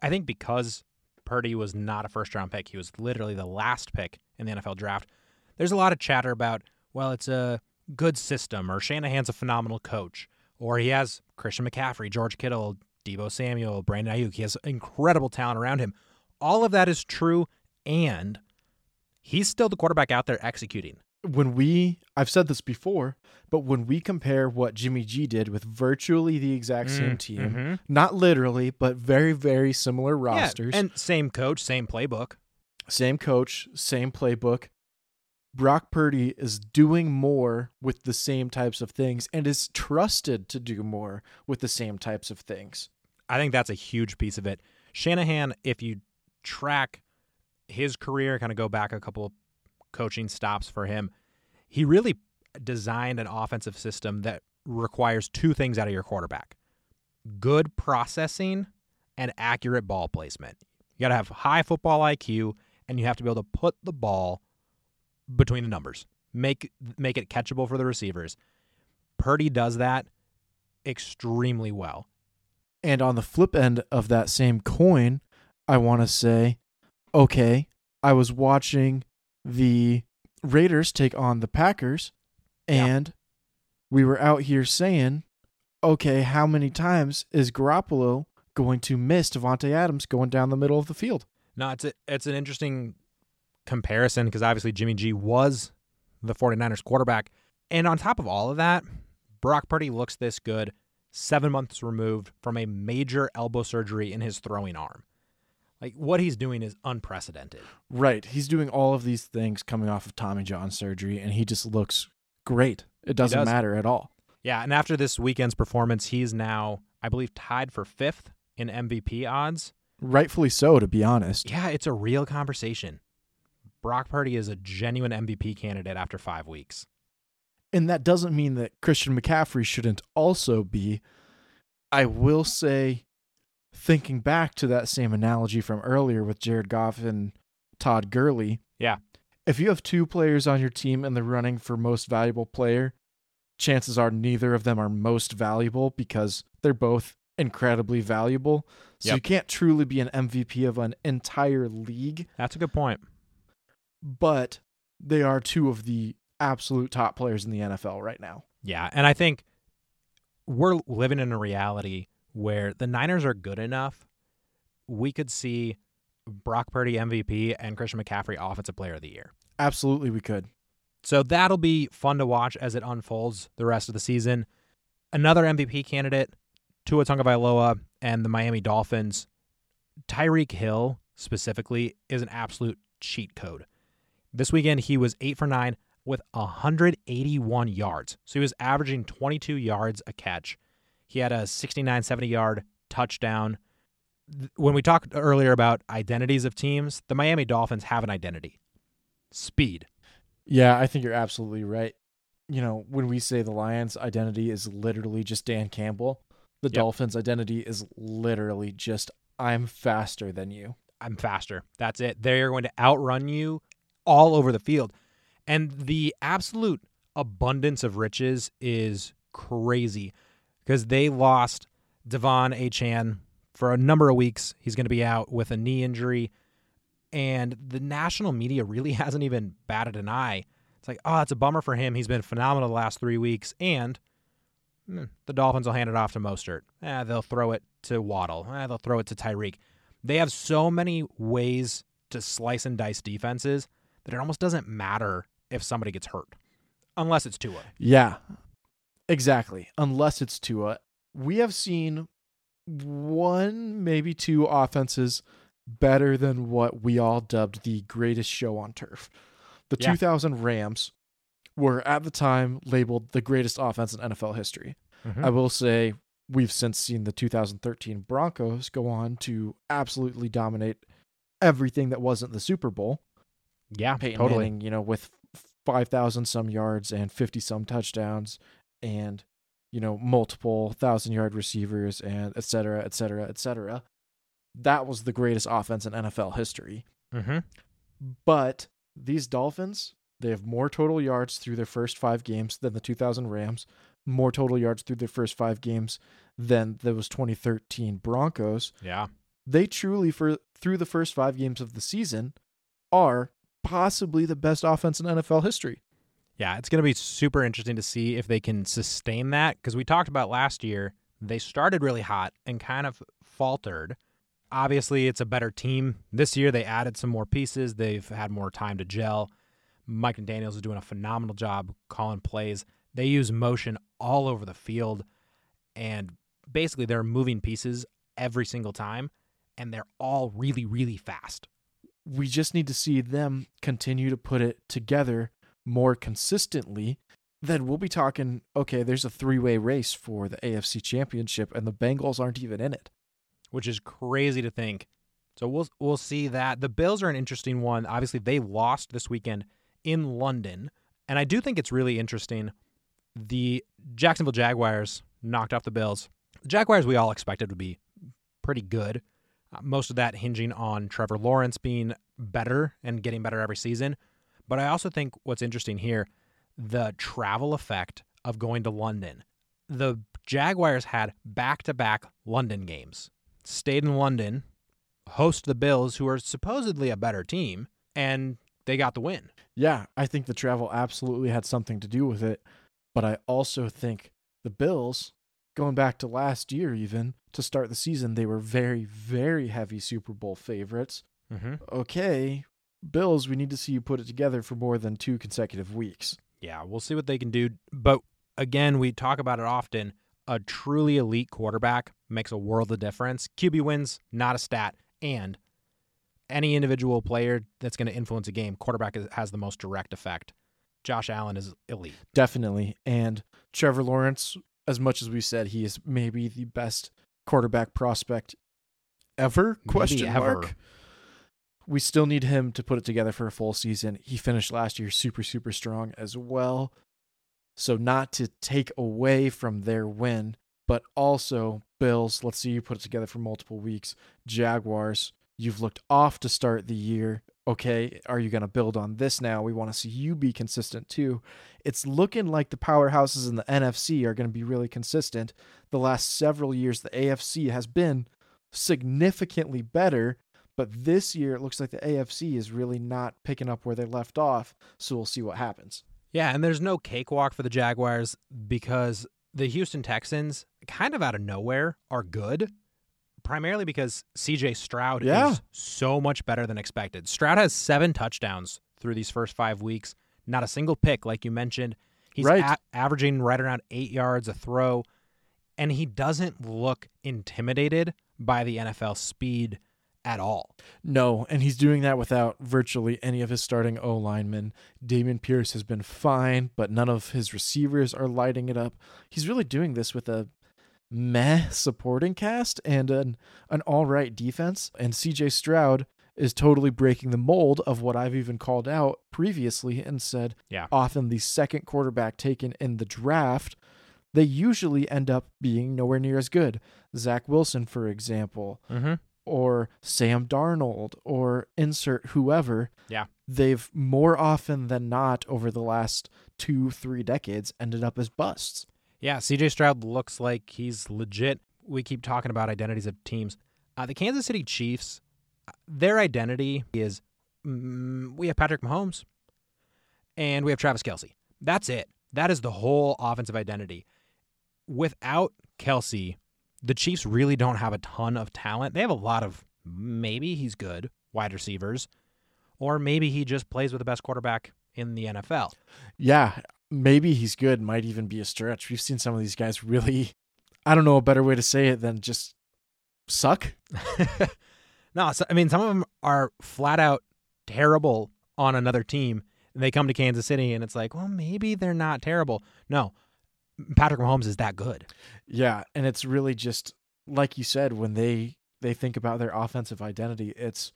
I think because Purdy was not a first round pick, he was literally the last pick in the NFL draft. There's a lot of chatter about, well, it's a good system, or Shanahan's a phenomenal coach, or he has Christian McCaffrey, George Kittle, Deebo Samuel, Brandon Aiyuk. He has incredible talent around him. All of that is true, and he's still the quarterback out there executing. When we, I've said this before, but when we compare what Jimmy G did with virtually the exact same Mm, team, mhm. not literally, but very, very similar rosters, Yeah, and same coach, same playbook. same coach, same playbook. Brock Purdy is doing more with the same types of things and is trusted to do more with the same types of things. I think that's a huge piece of it. Shanahan, if you track his career, kind of go back a couple coaching stops for him, he really designed an offensive system that requires two things out of your quarterback good processing and accurate ball placement. You got to have high football IQ and you have to be able to put the ball between the numbers. Make make it catchable for the receivers. Purdy does that extremely well. And on the flip end of that same coin, I want to say, okay, I was watching the Raiders take on the Packers, Yeah. and we were out here saying, okay, how many times is Garoppolo going to miss Davante Adams going down the middle of the field? No, it's a, it's an interesting comparison because obviously Jimmy G was the 49ers quarterback. And on top of all of that, Brock Purdy looks this good, seven months removed from a major elbow surgery in his throwing arm. Like what he's doing is unprecedented. Right. He's doing all of these things coming off of Tommy John surgery, and he just looks great. It doesn't does. matter at all. Yeah, and after this weekend's performance, he's now, I believe, tied for fifth in MVP odds. Rightfully so, to be honest. Yeah, it's a real conversation. Brock Purdy is a genuine MVP candidate after five weeks. And that doesn't mean that Christian McCaffrey shouldn't also be. I will say, thinking back to that same analogy from earlier with Jared Goff and Todd Gurley. Yeah. If you have two players on your team in the running for most valuable player, chances are neither of them are most valuable because they're both incredibly valuable. So Yep. you can't truly be an MVP of an entire league, That's a good point. But they are two of the absolute top players in the NFL right now. Yeah, and I think we're living in a reality where the Niners are good enough. We could see Brock Purdy MVP and Christian McCaffrey Offensive Player of the Year. Absolutely, we could. So that'll be fun to watch as it unfolds the rest of the season. Another MVP candidate, Tua Tagovailoa and the Miami Dolphins. Tyreek Hill specifically is an absolute cheat code. This weekend he was 8 for 9 with 181 yards. So he was averaging 22 yards a catch. He had a 69 70 yard touchdown. When we talked earlier about identities of teams, the Miami Dolphins have an identity. Speed. Yeah, I think you're absolutely right. You know, when we say the Lions' identity is literally just Dan Campbell, the Yep. Dolphins' identity is literally just I'm faster than you. I'm faster. That's it. They're going to outrun you all over the field. And the absolute abundance of riches is crazy because they lost De'Von Achane for a number of weeks. He's going to be out with a knee injury. And the national media really [LAUGHS] hasn't even batted an eye. It's like, oh, it's a bummer for him. He's been phenomenal the last three weeks. And hmm, the Dolphins will hand it off to Mostert. Eh, they'll throw it to Waddle. Eh, they'll throw it to Tyreek. They have so many ways to slice and dice defenses that it almost doesn't matter if somebody gets hurt, unless it's Tua. Yeah, exactly. Unless it's Tua. We have seen one, maybe two offenses better than what we all dubbed the greatest show on turf. The Yeah. 2000 Rams were at the time labeled the greatest offense in NFL history. Mm-hmm. I will say we've since seen the 2013 Broncos go on to absolutely dominate everything that wasn't the Super Bowl. Yeah, Peyton totally. Manning, you know, with 5,000 some yards and 50 some touchdowns and, you know, multiple thousand yard receivers and et cetera, et cetera, et cetera. That was the greatest offense in NFL history. Mm-hmm. But these Dolphins, they have more total yards through their first five games than the 2000 Rams, more total yards through their first five games than those 2013 Broncos. Yeah. They truly, for through the first five games of the season, are possibly the best offense in NFL history. Yeah, it's going to be super interesting to see if they can sustain that because we talked about last year. They started really hot and kind of faltered. Obviously, it's a better team. This year, they added some more pieces. They've had more time to gel. Mike McDaniels is doing a phenomenal job calling plays. They use motion all over the field, and basically, they're moving pieces every single time, and they're all really, really fast. We just need to see them continue to put it together more consistently. Then we'll be talking, okay, there's a three way race for the AFC championship, and the Bengals aren't even in it. which is crazy to think. So we'll we'll see that. The Bills are an interesting one. Obviously, they lost this weekend in London, and I do think it's really interesting. The Jacksonville Jaguars knocked off the Bills. The Jaguars we all expected would be pretty good. Most of that hinging on Trevor Lawrence being better and getting better every season. But I also think what's interesting here, the travel effect of going to London. the Jaguars had back to back London games, stayed in London, host the Bills, who are supposedly a better team, and they got the win. Yeah, I think the travel absolutely had something to do with it. But I also think the Bills, going back to last year, even to start the season, they were very, very heavy Super Bowl favorites. Mm-hmm. Okay, Bills, we need to see you put it together for more than two consecutive weeks. Yeah, we'll see what they can do. But again, we talk about it often. A truly elite quarterback makes a world of difference. QB wins, not a stat. And any individual player that's going to influence a game, quarterback has the most direct effect. Josh Allen is elite. Definitely. And Trevor Lawrence, as much as we said he is maybe the best quarterback prospect ever, Maybe question ever. mark. We still need him to put it together for a full season. He finished last year super, super strong as well. So, not to take away from their win, but also Bills, let's see you put it together for multiple weeks. Jaguars, you've looked off to start the year. Okay, are you going to build on this now? We want to see you be consistent too. It's looking like the powerhouses in the NFC are going to be really consistent. The last several years, the AFC has been significantly better, but this year it looks like the AFC is really not picking up where they left off. So we'll see what happens. Yeah, and there's no cakewalk for the Jaguars because the Houston Texans, kind of out of nowhere, are good. Primarily because CJ Stroud Yeah. is so much better than expected. Stroud has seven touchdowns through these first five weeks, not a single pick, like you mentioned. He's Right. a- averaging right around eight yards a throw, and he doesn't look intimidated by the NFL speed at all. No, and he's doing that without virtually any of his starting O linemen. Dameon Pierce has been fine, but none of his receivers are lighting it up. He's really doing this with a meh supporting cast and an an all right defense. And CJ Stroud is totally breaking the mold of what I've even called out previously and said Yeah. often the second quarterback taken in the draft, they usually end up being nowhere near as good. Zach Wilson, for example, Mm-hmm. or Sam Darnold or insert whoever. Yeah. They've more often than not over the last two, three decades ended up as busts. Yeah, CJ Stroud looks like he's legit. We keep talking about identities of teams. Uh, the Kansas City Chiefs, uh, their identity is mm, we have Patrick Mahomes and we have Travis Kelce. That's it. That is the whole offensive identity. Without Kelce, the Chiefs really don't have a ton of talent. They have a lot of maybe he's good wide receivers, or maybe he just plays with the best quarterback in the NFL. Yeah, maybe he's good, might even be a stretch. We've seen some of these guys really, I don't know a better way to say it than just suck. [LAUGHS] no, so, I mean some of them are flat out terrible on another team. And they come to Kansas City and it's like, well, maybe they're not terrible. No, Patrick Mahomes is that good. Yeah, and it's really just like you said when they they think about their offensive identity, it's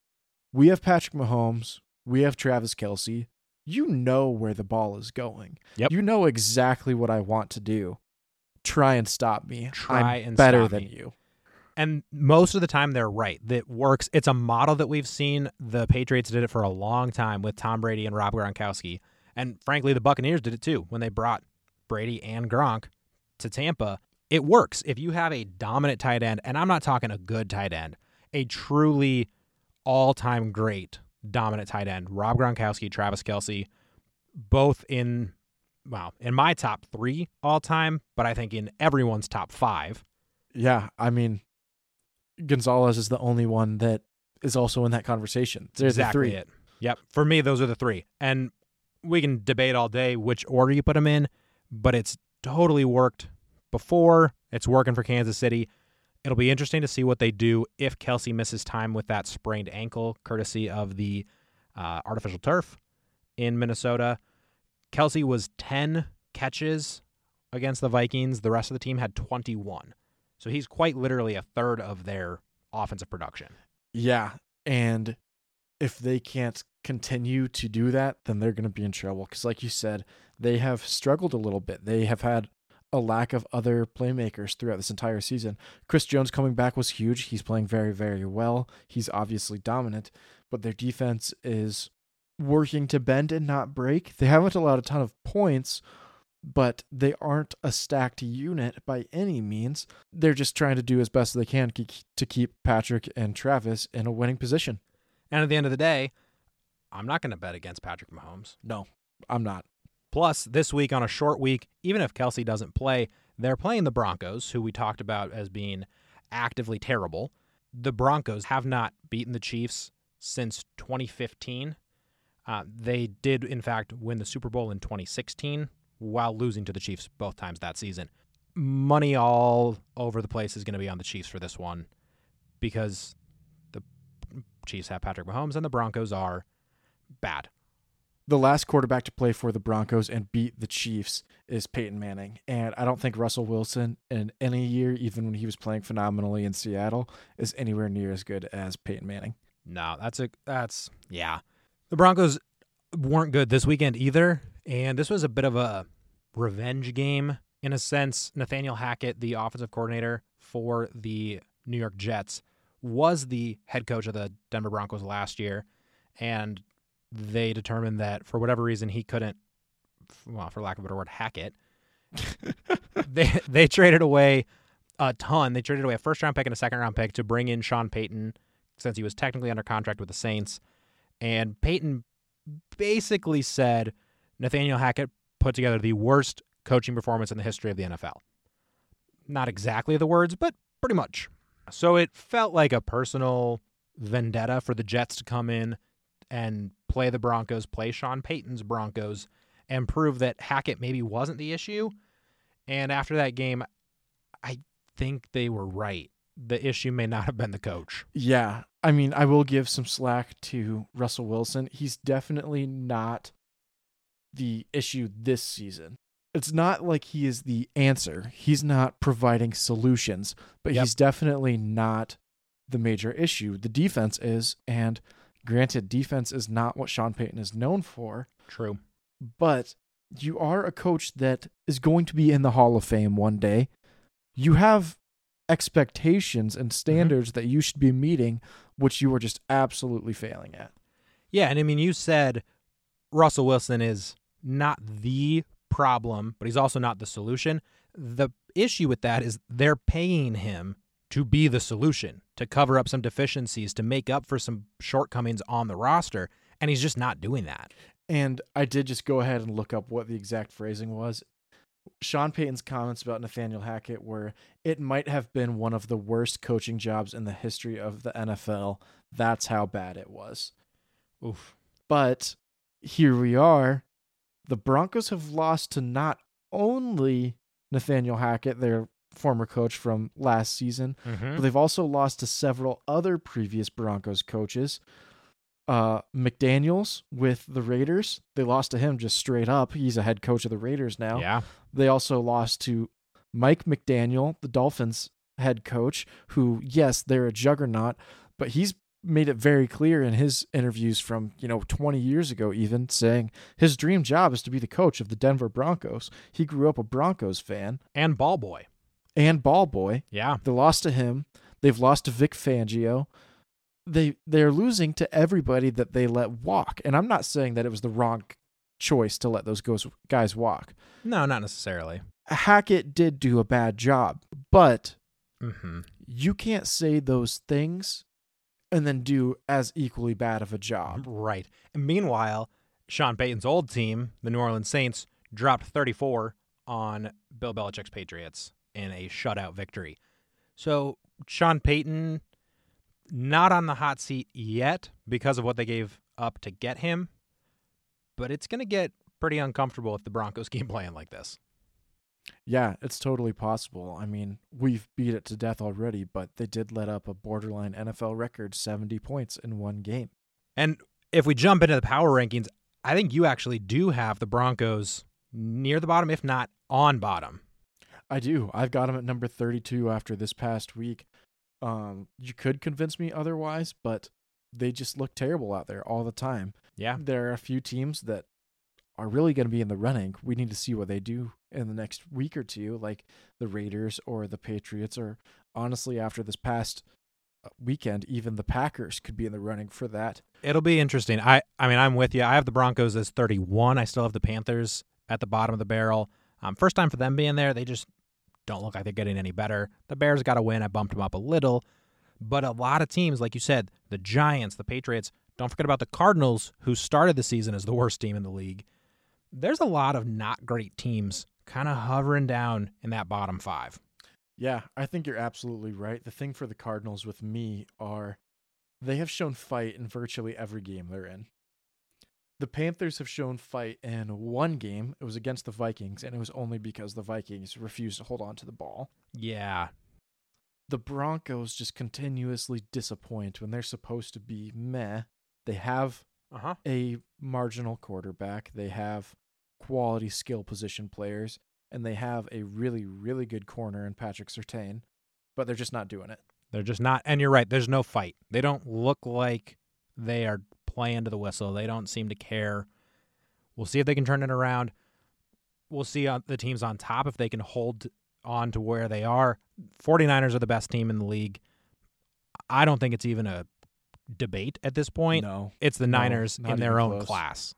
we have Patrick Mahomes, we have Travis Kelce. You know where the ball is going. Yep. You know exactly what I want to do. Try and stop me. Try I'm and better stop than me. you. And most of the time they're right. That works. It's a model that we've seen. The Patriots did it for a long time with Tom Brady and Rob Gronkowski. And frankly, the Buccaneers did it too when they brought Brady and Gronk to Tampa. It works. If you have a dominant tight end, and I'm not talking a good tight end, a truly all time great dominant tight end, Rob Gronkowski, Travis Kelce, both in, well, in my top three all time, but I think in everyone's top five. Yeah, I mean Gonzalez is the only one that is also in that conversation. There's exactly the three. it. Yep. For me, those are the three. And we can debate all day which order you put them in, but it's totally worked before. It's working for Kansas City. It'll be interesting to see what they do if Kelce misses time with that sprained ankle, courtesy of the uh, artificial turf in Minnesota. Kelce was 10 catches against the Vikings. The rest of the team had 21. So he's quite literally a third of their offensive production. Yeah, and if they can't continue to do that, then they're going to be in trouble. Because, like you said, they have struggled a little bit. They have had a lack of other playmakers throughout this entire season. Chris Jones coming back was huge. He's playing very, very well. He's obviously dominant, but their defense is working to bend and not break. They haven't allowed a ton of points, but they aren't a stacked unit by any means. They're just trying to do as best they can to keep Patrick and Travis in a winning position. And at the end of the day, I'm not going to bet against Patrick Mahomes. No, I'm not. Plus, this week on a short week, even if Kelce doesn't play, they're playing the Broncos, who we talked about as being actively terrible. The Broncos have not beaten the Chiefs since 2015. Uh, they did, in fact, win the Super Bowl in 2016 while losing to the Chiefs both times that season. Money all over the place is going to be on the Chiefs for this one because the Chiefs have Patrick Mahomes and the Broncos are bad. The last quarterback to play for the Broncos and beat the Chiefs is Peyton Manning. And I don't think Russell Wilson in any year, even when he was playing phenomenally in Seattle, is anywhere near as good as Peyton Manning. No, that's a that's yeah. The Broncos weren't good this weekend either, and this was a bit of a revenge game in a sense. Nathaniel Hackett, the offensive coordinator for the New York Jets, was the head coach of the Denver Broncos last year, and they determined that for whatever reason he couldn't, well, for lack of a better word, hack it. [LAUGHS] they they traded away a ton. They traded away a first round pick and a second round pick to bring in Sean Payton, since he was technically under contract with the Saints. And Payton basically said Nathaniel Hackett put together the worst coaching performance in the history of the NFL. Not exactly the words, but pretty much. So it felt like a personal vendetta for the Jets to come in and play the Broncos, play Sean Payton's Broncos, and prove that Hackett maybe wasn't the issue. And after that game, I think they were right. The issue may not have been the coach. Yeah. I mean, I will give some slack to Russell Wilson. He's definitely not the issue this season. It's not like he is the answer. He's not providing solutions, but Yep. he's definitely not the major issue. The defense is, and granted, defense is not what Sean Payton is known for, True. but you are a coach that is going to be in the Hall of Fame one day. You have expectations and mm-hmm. standards that you should be meeting, which you are just absolutely failing at. Yeah, and I mean, you said Russell Wilson is not the problem, but he's also not the solution. The issue with that is they're paying him to be the solution, to cover up some deficiencies, to make up for some shortcomings on the roster, and he's just not doing that. And I did just go ahead and look up what the exact phrasing was. Sean Payton's comments about Nathaniel Hackett were it might have been one of the worst coaching jobs in the history of the NFL. That's how bad it was. Oof. But here we are. The Broncos have lost to not only Nathaniel Hackett, their former coach from last season, Mm-hmm. but they've also lost to several other previous Broncos coaches. Uh, McDaniels with the Raiders, they lost to him just straight up. He's a head coach of the Raiders now. Yeah. They also lost to Mike McDaniel, the Dolphins head coach, who, yes, they're a juggernaut, but he's made it very clear in his interviews from, you know, 20 years ago, even saying his dream job is to be the coach of the Denver Broncos. He grew up a Broncos fan And ball boy. And ball boy. Yeah. They lost to him. They've lost to Vic Fangio. They they're losing to everybody that they let walk. And I'm not saying that it was the wrong choice to let those guys walk. No, not necessarily. Hackett did do a bad job, but Mm-hmm. you can't say those things and then do as equally bad of a job. Right. And meanwhile, Sean Payton's old team, the New Orleans Saints, dropped 34 on Bill Belichick's Patriots in a shutout victory. So Sean Payton, not on the hot seat yet because of what they gave up to get him, but it's going to get pretty uncomfortable if the Broncos [LAUGHS] keep playing like this. Yeah, it's totally possible. I mean, we've beat it to death already, but they did let up a borderline NFL record 70 points in one game. And if we jump into the power rankings, I think you actually do have the Broncos near the bottom, if not on bottom. I do. I've got them at number 32 after this past week. Um, you could convince me otherwise, but they just look terrible out there all the time. Yeah. There are a few teams that are really going to be in the running. We need to see what they do in the next week or two, like the Raiders or the Patriots, or honestly, after this past uh, weekend, even the Packers could be in the running for that. It'll be interesting. I I mean, I'm with you. I have the Broncos as 31. I still have the Panthers at the bottom of the barrel. Um, first time for them being there, they just don't look like they're getting any better. The Bears got a win. I bumped them up a little. But a lot of teams, like you said, the Giants, the Patriots, don't forget about the Cardinals, who started the season as the worst team in the league. There's a lot of not great teams kind of hovering down in that bottom five. Yeah, I think you're absolutely right. The thing for the Cardinals with me are they have shown fight in virtually every game they're in. The Panthers have shown fight in one game. It was against the Vikings, and it was only because the Vikings refused to hold on to the ball. Yeah. The Broncos just continuously disappoint when they're supposed to be meh. They have Uh-huh. a marginal quarterback, they have quality skill position players, and they have a really, really good corner in Patrick Surtain, but they're just not doing it. They're just not and you're right, there's no fight. They don't look like they are playing to the whistle. They don't seem to care. We'll see if they can turn it around. We'll see on the teams on top if they can hold on to where they are. 49ers are the best team in the league. I don't think it's even a debate at this point. No. It's the Niners in their own close. class.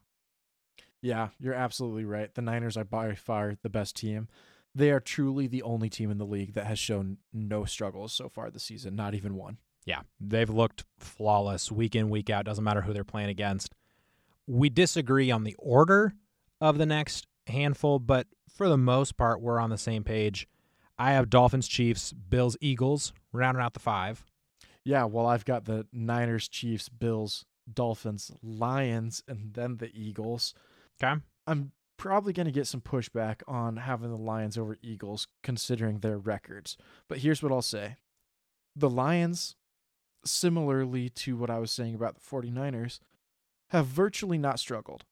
Yeah, you're absolutely right. The Niners are by far the best team. They are truly the only team in the league that has shown no struggles so far this season, not even one. Yeah, they've looked flawless week in, week out. Doesn't matter who they're playing against. We disagree on the order of the next handful, but for the most part, we're on the same page. I have Dolphins, Chiefs, Bills, Eagles, rounding out the five. Yeah, well, I've got the Niners, Chiefs, Bills, Dolphins, Lions, and then the Eagles. Okay. I'm probably going to get some pushback on having the Lions over Eagles considering their records. But here's what I'll say the Lions, similarly to what I was saying about the 49ers, have virtually not struggled.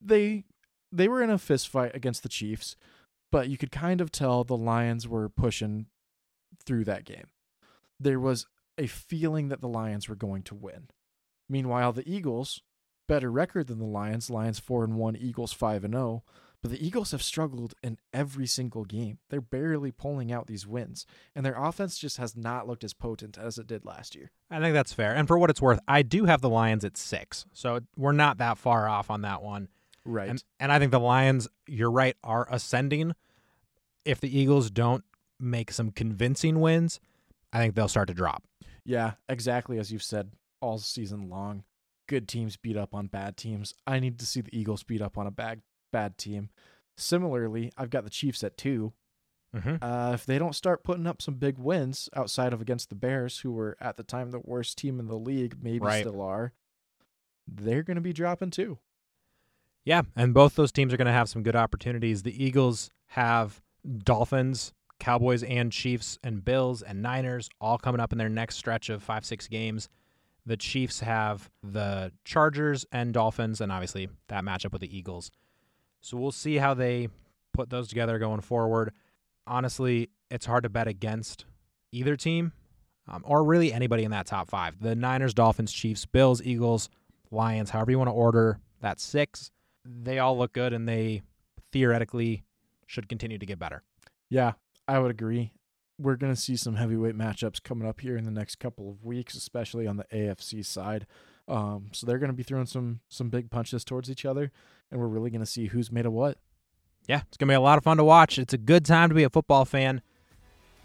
They they were in a fist fight against the Chiefs, but you could kind of tell the Lions were pushing through that game. There was a feeling that the Lions were going to win. Meanwhile, the Eagles, better record than the Lions, Lions 4 and 1, Eagles 5 and 0, but the Eagles have struggled in every single game. They're barely pulling out these wins, and their offense just has not looked as potent as it did last year. I think that's fair. And for what it's worth, I do have the Lions at six. So we're not that far off on that one. Right. And, and I think the Lions, you're right, are ascending. If the Eagles don't make some convincing wins, I think they'll start to drop. Yeah, exactly as you've said all season long. Good teams beat up on bad teams. I need to see the Eagles beat up on a bad bad team. Similarly, I've got the Chiefs at two. Mm-hmm. Uh, if they don't start putting up some big wins outside of against the Bears, who were at the time the worst team in the league, maybe Right. still are, they're going to be dropping too. Yeah, and both those teams are going to have some good opportunities. The Eagles have Dolphins, Cowboys, and Chiefs, and Bills and Niners all coming up in their next stretch of five, six games. The Chiefs have the Chargers and Dolphins, and obviously that matchup with the Eagles. So we'll see how they put those together going forward. Honestly, it's hard to bet against either team um, or really anybody in that top five. The Niners, Dolphins, Chiefs, Bills, Eagles, Lions, however you want to order that six, they all look good and they theoretically should continue to get better. Yeah, I would agree. We're going to see some heavyweight matchups coming up here in the next couple of weeks, especially on the AFC side. Um, so they're going to be throwing some some big punches towards each other, and we're really going to see who's made of what. Yeah, it's going to be a lot of fun to watch. It's a good time to be a football fan.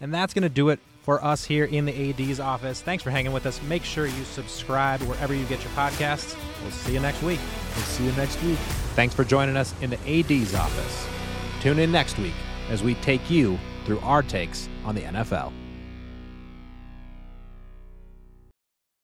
And that's going to do it for us here in the AD's office. Thanks for hanging with us. Make sure you subscribe wherever you get your podcasts. We'll see you next week. We'll see you next week. Thanks for joining us in the AD's office. Tune in next week as we take you through our takes on the NFL.